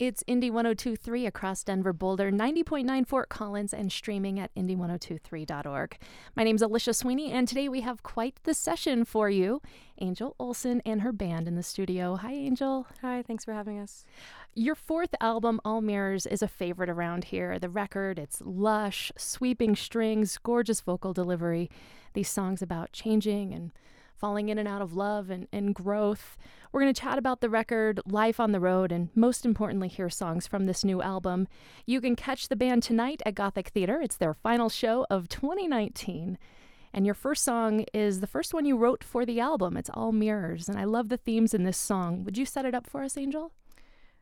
It's Indie 1023 across Denver Boulder, 90.9 Fort Collins, and streaming at indie1023.org. My name's Alicia Sweeney, and today we have quite the session for you. Angel Olsen and her band in the studio. Hi, Angel. Hi, thanks for having us. Your fourth album, All Mirrors, is a favorite around here. The record, it's lush, sweeping strings, gorgeous vocal delivery. These songs about changing and falling in and out of love and, and growth. We're going to chat about the record, life on the road, and most importantly, hear songs from this new album. You can catch the band tonight at Gothic Theater. It's their final show of 2019. And your first song is the first one you wrote for the album. It's All Mirrors. And I love the themes in this song. Would you set it up for us, Angel?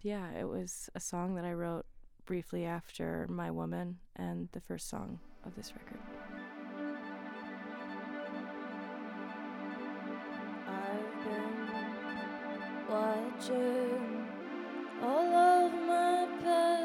Yeah, it was a song that I wrote briefly after My Woman and the first song of this record. Watching all of my past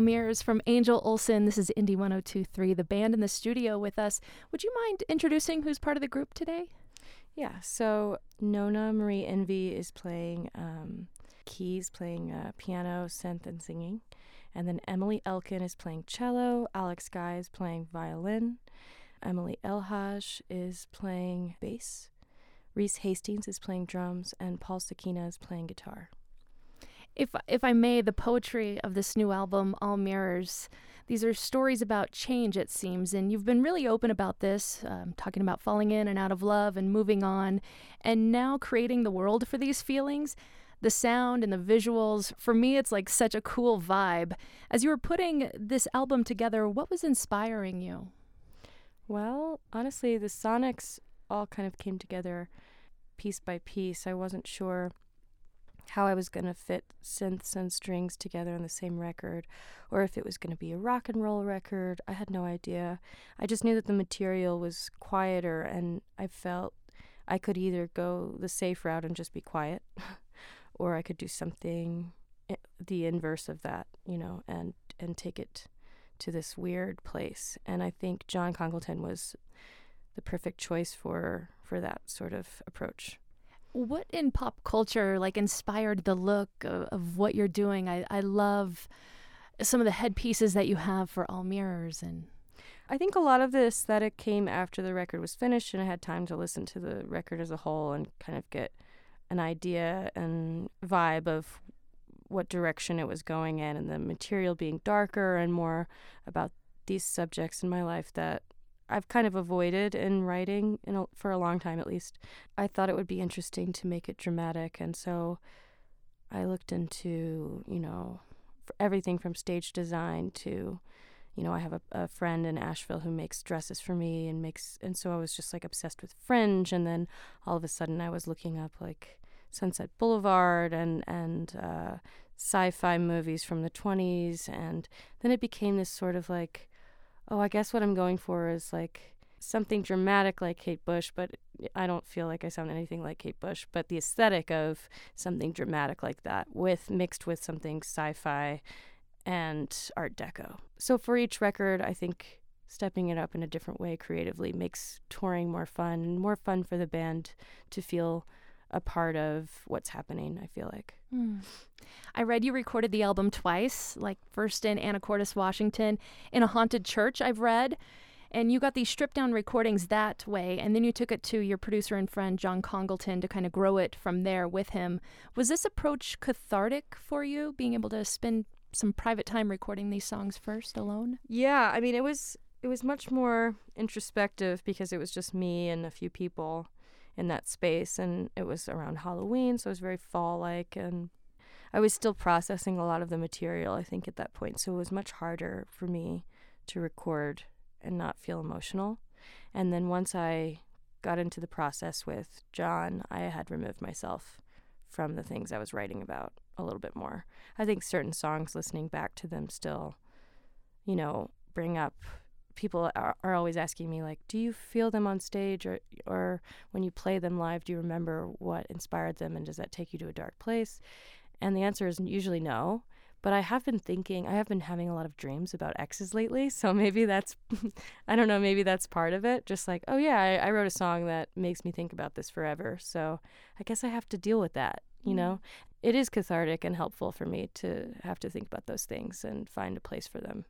All Mirrors from Angel Olsen. This is Indie 1023, the band in the studio with us. Would you mind introducing who's part of the group today? Yeah, so Nona Marie Invie is playing um, keys, playing uh, piano, synth, and singing. And then Emily Elkin is playing cello, Alex Guy is playing violin, Emily Elhaj is playing bass, Reese Hastings is playing drums, and Paul Sakina is playing guitar if if I may, the poetry of this new album, All Mirrors, these are stories about change, it seems, and you've been really open about this, um, talking about falling in and out of love and moving on, and now creating the world for these feelings. The sound and the visuals, for me, it's like such a cool vibe. As you were putting this album together, what was inspiring you? Well, honestly, the sonics all kind of came together piece by piece. I wasn't sure how I was going to fit synths and strings together on the same record, or if it was going to be a rock and roll record. I had no idea. I just knew that the material was quieter, and I felt I could either go the safe route and just be quiet, or I could do something eh, the inverse of that, you know, and and take it to this weird place. And I think John Congleton was the perfect choice for for that sort of approach what in pop culture like inspired the look of, of, what you're doing? I, I love some of the headpieces that you have for all mirrors and I think a lot of the aesthetic came after the record was finished and I had time to listen to the record as a whole and kind of get an idea and vibe of what direction it was going in and the material being darker and more about these subjects in my life that I've kind of avoided in writing in a, for a long time at least. I thought it would be interesting to make it dramatic, and so I looked into you know everything from stage design to you know I have a, a friend in Asheville who makes dresses for me and makes and so I was just like obsessed with fringe, and then all of a sudden I was looking up like Sunset Boulevard and and uh, sci-fi movies from the 20s, and then it became this sort of like oh, I guess what I'm going for is like something dramatic like Kate Bush, but I don't feel like I sound anything like Kate Bush. But the aesthetic of something dramatic like that, with mixed with something sci-fi and Art Deco. So for each record, I think stepping it up in a different way creatively makes touring more fun more fun for the band to feel a part of what's happening, I feel like. Mm. I read you recorded the album twice, like first in Anacortes, Washington, in a haunted church, I've read. And you got these stripped down recordings that way, and then you took it to your producer and friend, John Congleton, to kind of grow it from there with him. Was this approach cathartic for you, being able to spend some private time recording these songs first alone? Yeah, I mean, it was it was much more introspective because it was just me and a few people in that space and it was around Halloween so it was very fall like and I was still processing a lot of the material I think at that point so it was much harder for me to record and not feel emotional. And then once I got into the process with John I had removed myself from the things I was writing about a little bit more. I think certain songs listening back to them still you know bring up people are, are always asking me like do you feel them on stage or or when you play them live do you remember what inspired them and does that take you to a dark place and the answer is usually no but I have been thinking, I have been having a lot of dreams about exes lately. So maybe that's, I don't know, maybe that's part of it. Just like, oh yeah, I, I, wrote a song that makes me think about this forever. So I guess I have to deal with that, you mm-hmm. know? It is cathartic and helpful for me to have to think about those things and find a place for them.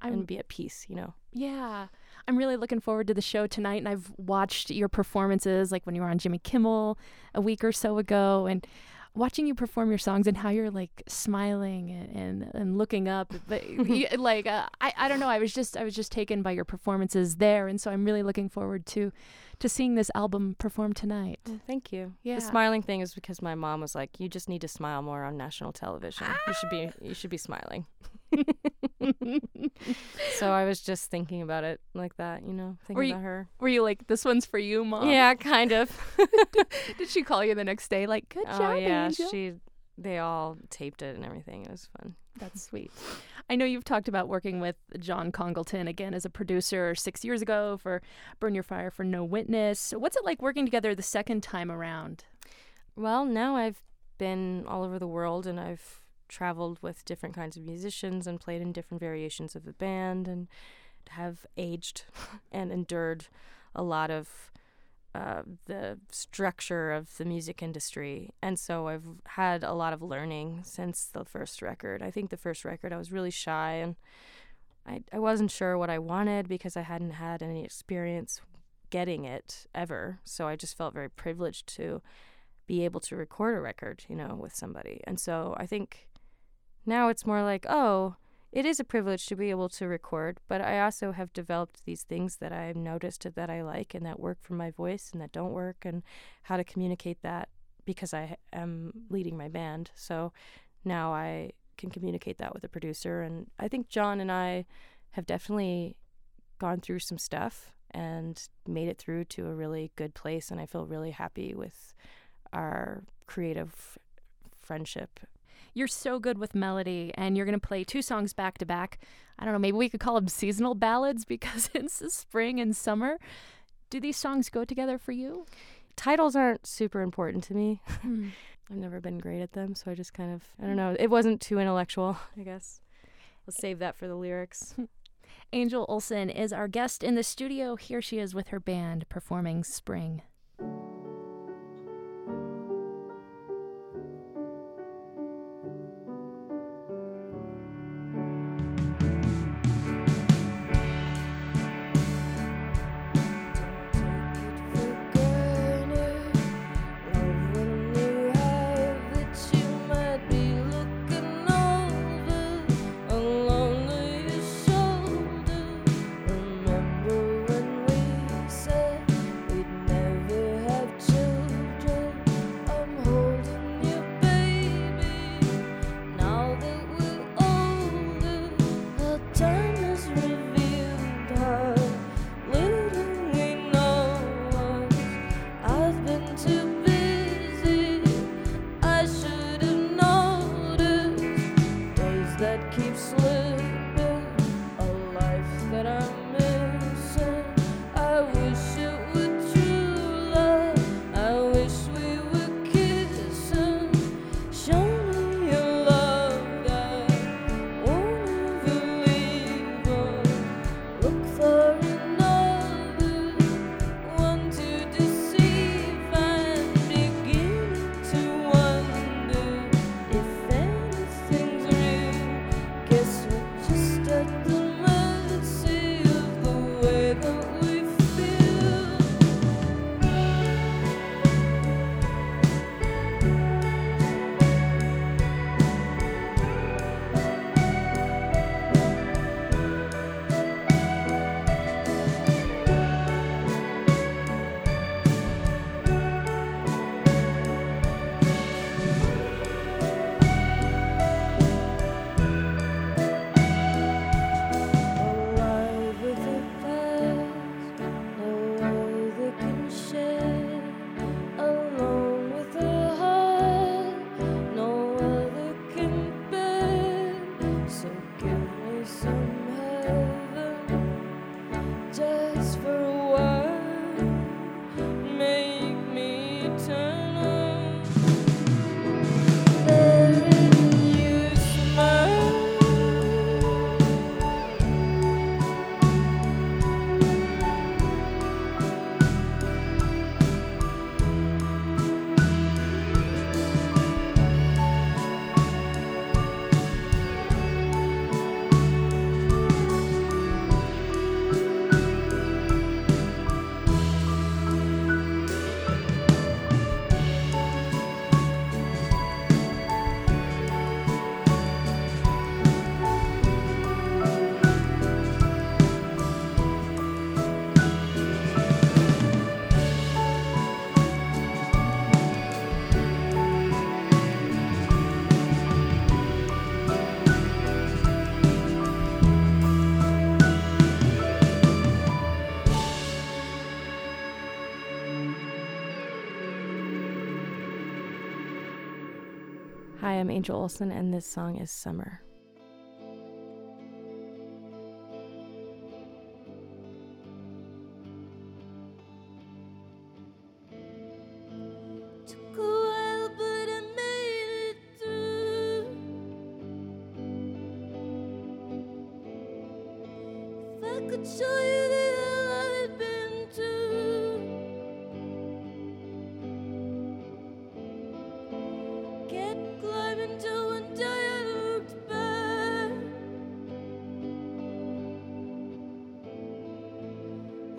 I'm, and be at peace, you know. Yeah. I'm really looking forward to the show tonight and I've watched your performances like when you were on Jimmy Kimmel a week or so ago and watching you perform your songs and how you're like smiling and and, and looking up but you, like uh, I I don't know I was just I was just taken by your performances there and so I'm really looking forward to to seeing this album perform tonight. Well, thank you. Yeah. The smiling thing is because my mom was like, "You just need to smile more on national television. Ah! You should be you should be smiling." so I was just thinking about it like that, you know, thinking you, about her. Were you like, "This one's for you, mom"? Yeah, kind of. Did she call you the next day, like, "Good oh, job"? yeah, Angel? she. They all taped it and everything. It was fun. That's sweet. I know you've talked about working with John Congleton again as a producer six years ago for Burn Your Fire for No Witness. What's it like working together the second time around? Well, now I've been all over the world and I've traveled with different kinds of musicians and played in different variations of the band and have aged and endured a lot of uh, the structure of the music industry. And so I've had a lot of learning since the first record. I think the first record I was really shy and I, I wasn't sure what I wanted because I hadn't had any experience getting it ever. So I just felt very privileged to be able to record a record, you know, with somebody. And so I think now it's more like, oh, it is a privilege to be able to record, but I also have developed these things that I've noticed that I like and that work for my voice and that don't work, and how to communicate that because I am leading my band. So now I can communicate that with a producer. And I think John and I have definitely gone through some stuff and made it through to a really good place. And I feel really happy with our creative friendship you're so good with melody, and you're going to play two songs back to back. I don't know, maybe we could call them seasonal ballads because it's the spring and summer. Do these songs go together for you? Titles aren't super important to me. Hmm. I've never been great at them, so I just kind of, I don't know, it wasn't too intellectual, I guess. I'll save that for the lyrics. Angel Olsen is our guest in the studio. Here she is with her band performing Spring. keep slipping. I'm Angel Olsen, and this song is Summer.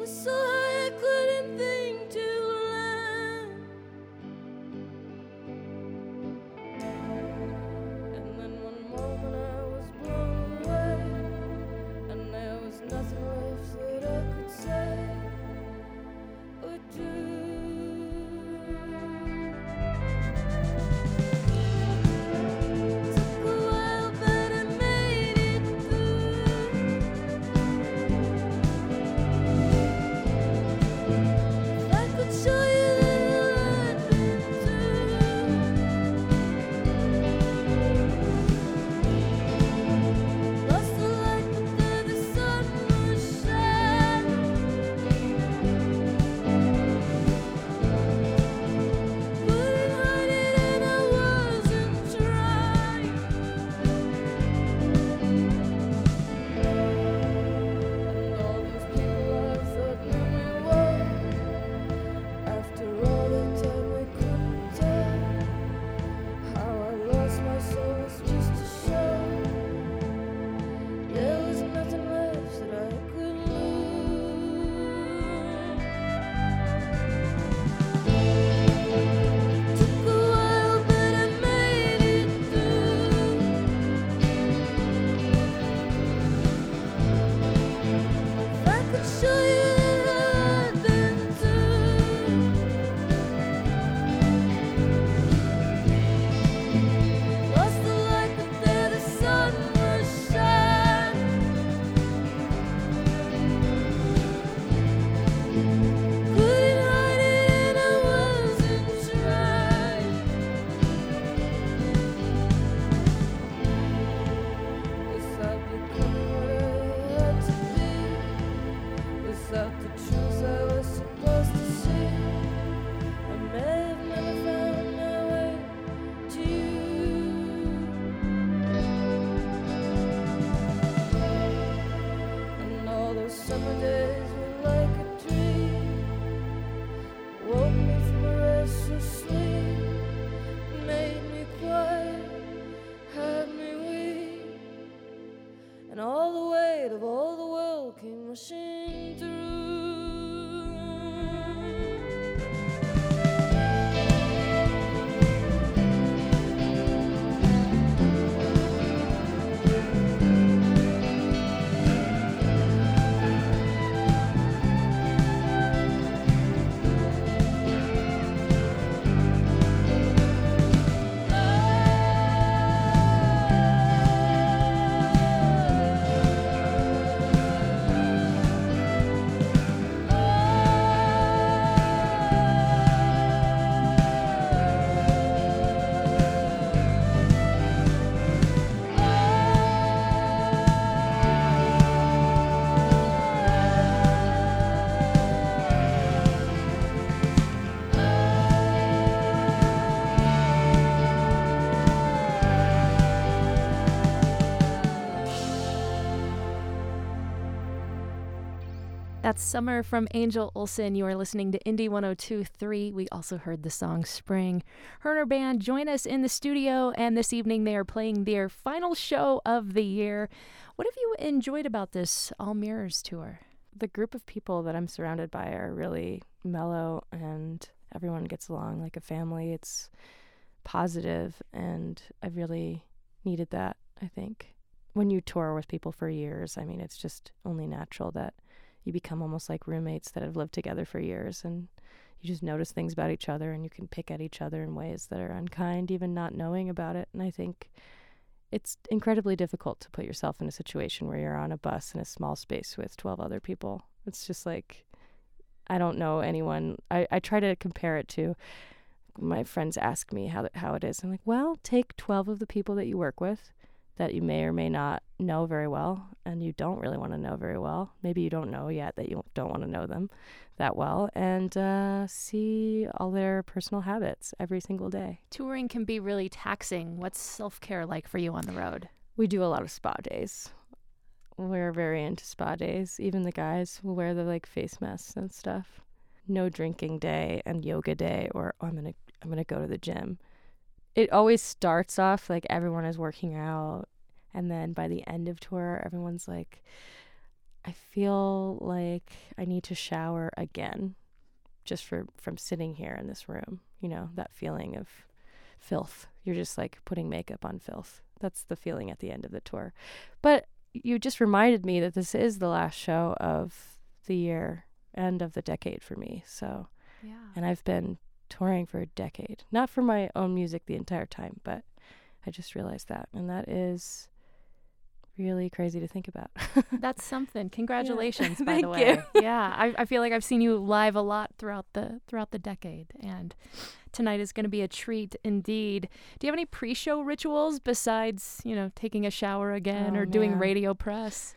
So That's Summer from Angel Olsen. You are listening to Indie 1023. We also heard the song Spring. Herner Band join us in the studio, and this evening they are playing their final show of the year. What have you enjoyed about this All Mirrors tour? The group of people that I'm surrounded by are really mellow and everyone gets along like a family. It's positive and I've really needed that, I think. When you tour with people for years, I mean, it's just only natural that you become almost like roommates that have lived together for years and you just notice things about each other and you can pick at each other in ways that are unkind even not knowing about it. And i think it's incredibly difficult to put yourself in a situation where you're on a bus in a small space with 12 other people. It's just like i don't know anyone. I, I try to compare it to my friends ask me how, how it is. I'm like well take 12 of the people that you work with that you may or may not know very well and you don't really want to know very well. Maybe you don't know yet that you don't want to know them that well and uh, see all their personal habits every single day. Touring can be really taxing. What's self care like for you on the road? We do a lot of spa days. we're very into spa days. Even the guys will wear the like face masks and stuff. No drinking day and yoga day, or I'm gonna I'm gonna go to the gym. It always starts off like everyone is working out, and then by the end of tour, everyone's like, I feel like I need to shower again, just for from sitting here in this room. You know that feeling of filth. You're just like putting makeup on filth. That's the feeling at the end of the tour. But you just reminded me that this is the last show of the year end of the decade for me. So, Yeah. and I've been touring for a decade, not for my own music the entire time, but I just realized that. And that is really crazy to think about. That's something. Congratulations, by Thank the way. you. yeah, I, I feel like I've seen you live a lot throughout the throughout the decade, and tonight is going to be a treat indeed. Do you have any pre-show rituals besides you know taking a shower again Oh, or doing radio press?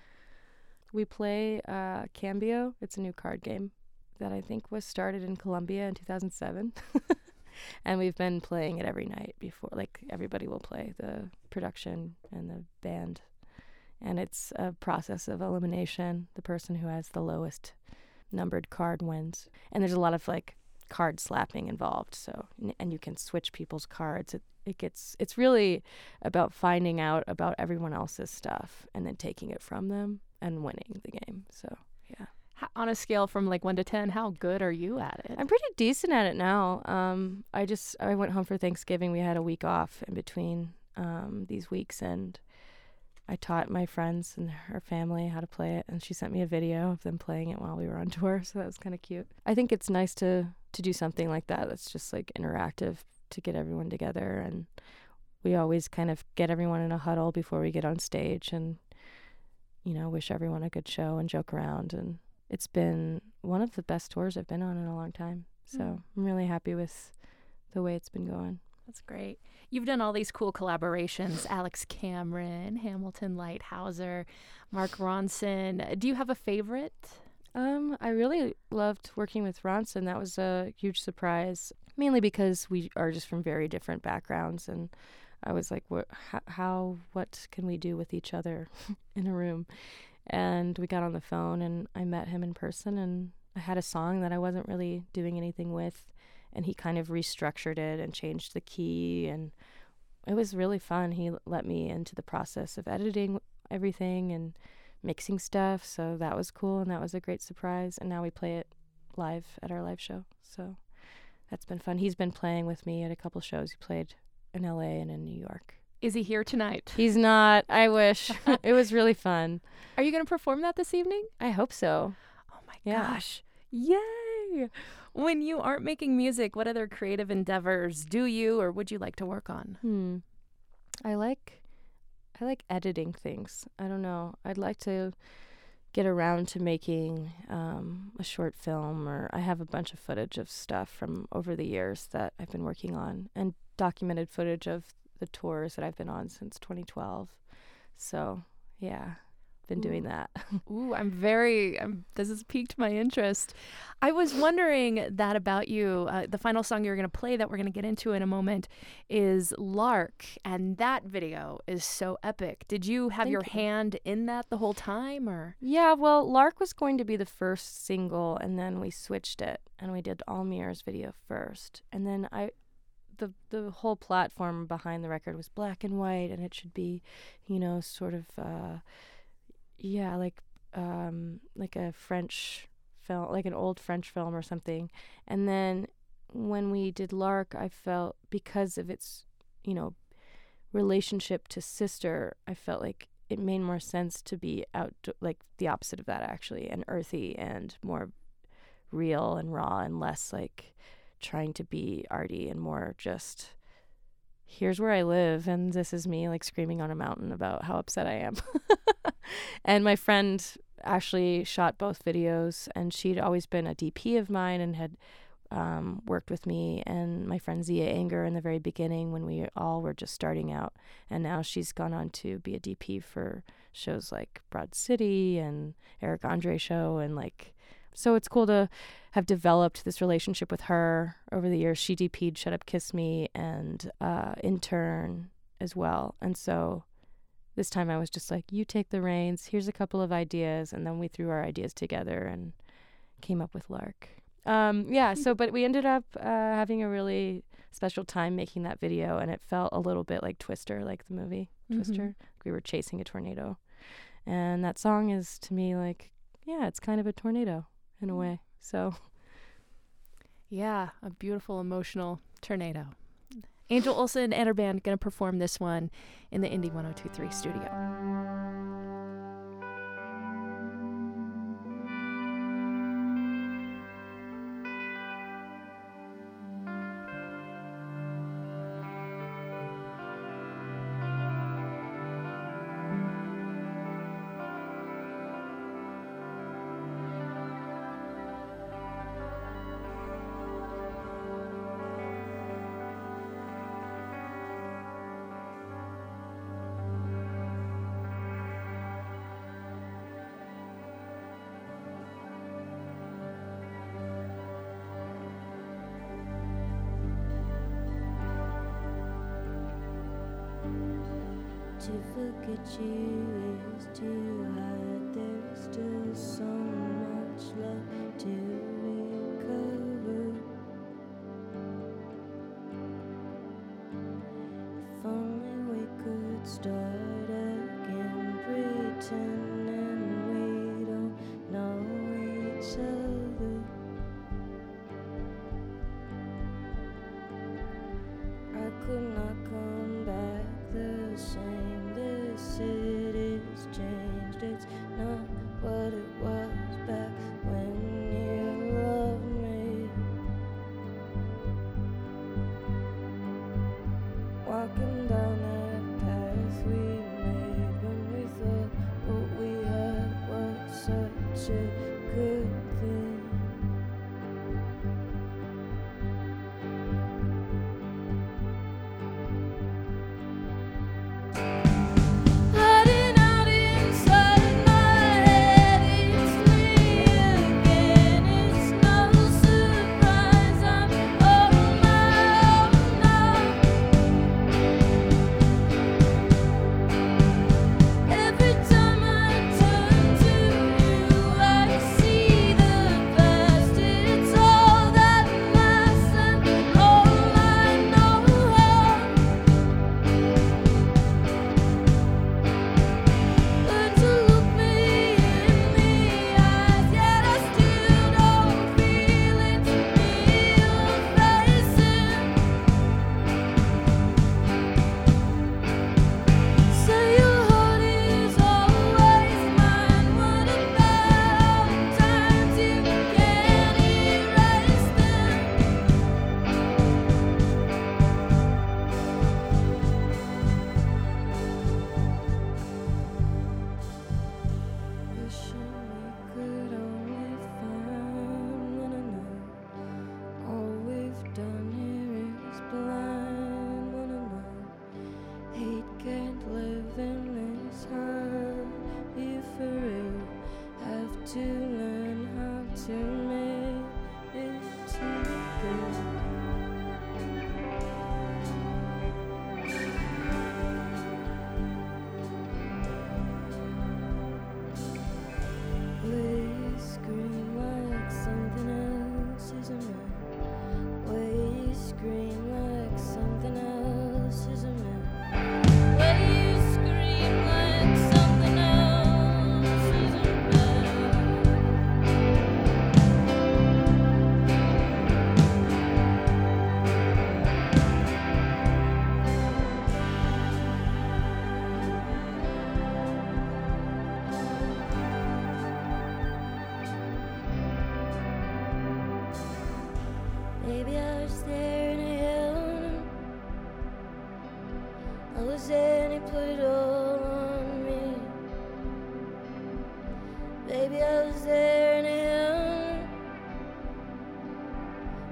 we play uh, Cambio. It's a new card game that I think was started in Colombia in 2007. and we've been playing it every night before. Like everybody will play the production and the band. And it's a process of elimination. The person who has the lowest numbered card wins. And there's a lot of like card slapping involved. So, and you can switch people's cards. It, it gets, it's really about finding out about everyone else's stuff and then taking it from them and winning the game. So, on a scale from like one to ten, how good are you at it? I'm pretty decent at it now. Um, I just I went home for Thanksgiving. We had a week off in between um, these weeks, and I taught my friends and her family how to play it. And she sent me a video of them playing it while we were on tour, so that was kind of cute. I think it's nice to to do something like that. That's just like interactive to get everyone together, and we always kind of get everyone in a huddle before we get on stage, and you know, wish everyone a good show and joke around and it's been one of the best tours I've been on in a long time. So Mm. I'm really happy with the way it's been going. That's great. You've done all these cool collaborations Alex Cameron, Hamilton Leithauser, Mark Ronson. Do you have a favorite? Um, I really loved working with Ronson. That was a huge surprise, mainly because we are just from very different backgrounds, and I was like, "What? How? how what can we do with each other in a room?" And we got on the phone, and I met him in person, and I had a song that I wasn't really doing anything with, and he kind of restructured it and changed the key, and it was really fun. He let me into the process of editing everything and mixing stuff. So that was cool and that was a great surprise. And now we play it live at our live show. So that's been fun. He's been playing with me at a couple shows. He played in LA and in New York. Is he here tonight? He's not. I wish. it was really fun. Are you going to perform that this evening? I hope so. Oh my Yeah. gosh. Yay. When you aren't making music, what other creative endeavors do you or would you like to work on? Hmm. I like I like editing things. I don't know. I'd like to get around to making um, a short film or I have a bunch of footage of stuff from over the years that I've been working on and documented footage of the tours that I've been on since 2012. So, yeah. Been doing that. Ooh, I'm very, I'm, this has piqued my interest. I was wondering that about you. Uh, the final song you're going to play that we're going to get into in a moment is Lark, and that video is so epic. Did you have Thank your you. hand in that the whole time, or? Yeah, well, Lark was going to be the first single, and then we switched it, and we did All Mirrors video first, and then I, the the whole platform behind the record was black and white, and it should be, you know, sort of, uh, yeah, like, um, like a French film, like an old French film or something, and then when we did Lark, I felt because of its, you know, relationship to Sister, I felt like it made more sense to be out like the opposite of that actually and earthy and more real and raw and less like trying to be arty and more just here's where I live and this is me like screaming on a mountain about how upset I am. and my friend Ashley shot both videos and she'd always been a DP of mine and had um, worked with me and my friend Zia Anger in the very beginning when we all were just starting out. And now she's gone on to be a DP for shows like Broad City and Eric Andre show and like so it's cool to have developed this relationship with her over the years. She DP'd Shut Up Kiss Me and uh, Intern as well. And so this time I was just like, you take the reins. Here's a couple of ideas, and then we threw our ideas together and came up with Lark. Um, yeah. So, but we ended up uh, having a really special time making that video, and it felt a little bit like Twister, like the movie Mhm. Twister. We were chasing a tornado, and that song is to me like, yeah, it's kind of a tornado in a way. So Yeah, a beautiful emotional tornado. Angel Olsen and her band going to perform this one in the Indie 1023 studio. To forget you is to hide. There's still so much left to recover. If only we could start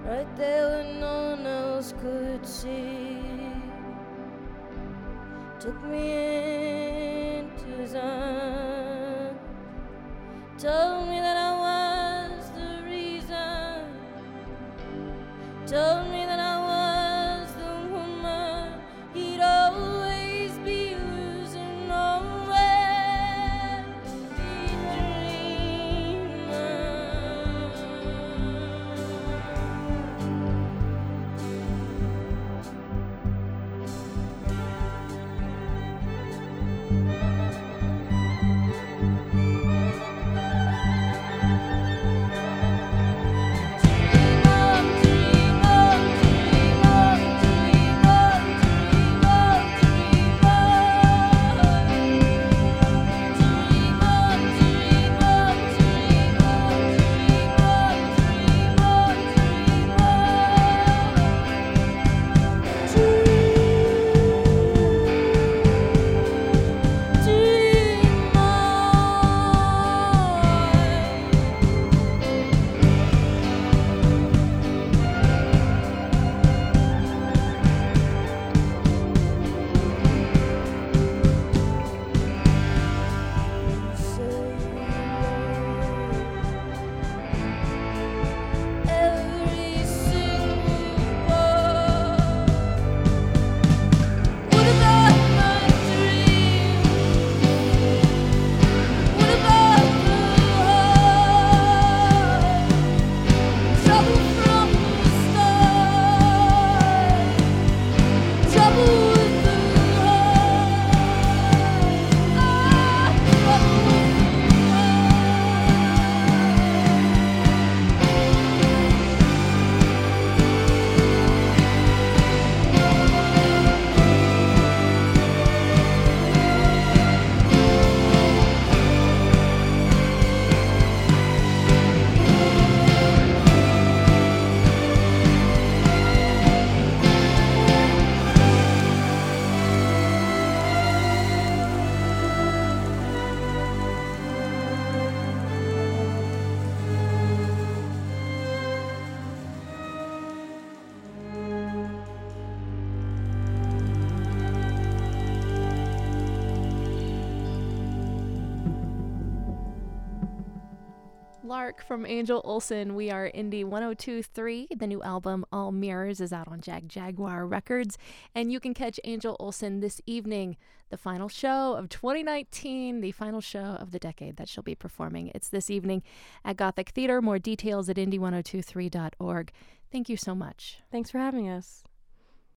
Right there where no one else could see. Took me into his arms. Told me that I was the reason told Lark from Angel Olsen. We are Indie 1023. The new album, All Mirrors, is out on Jagjaguwar Records. And you can catch Angel Olsen this evening, the final show of 2019, the final show of the decade that she'll be performing. It's this evening at Gothic Theater. More details at indie1023.org. Thank you so much. Thanks for having us.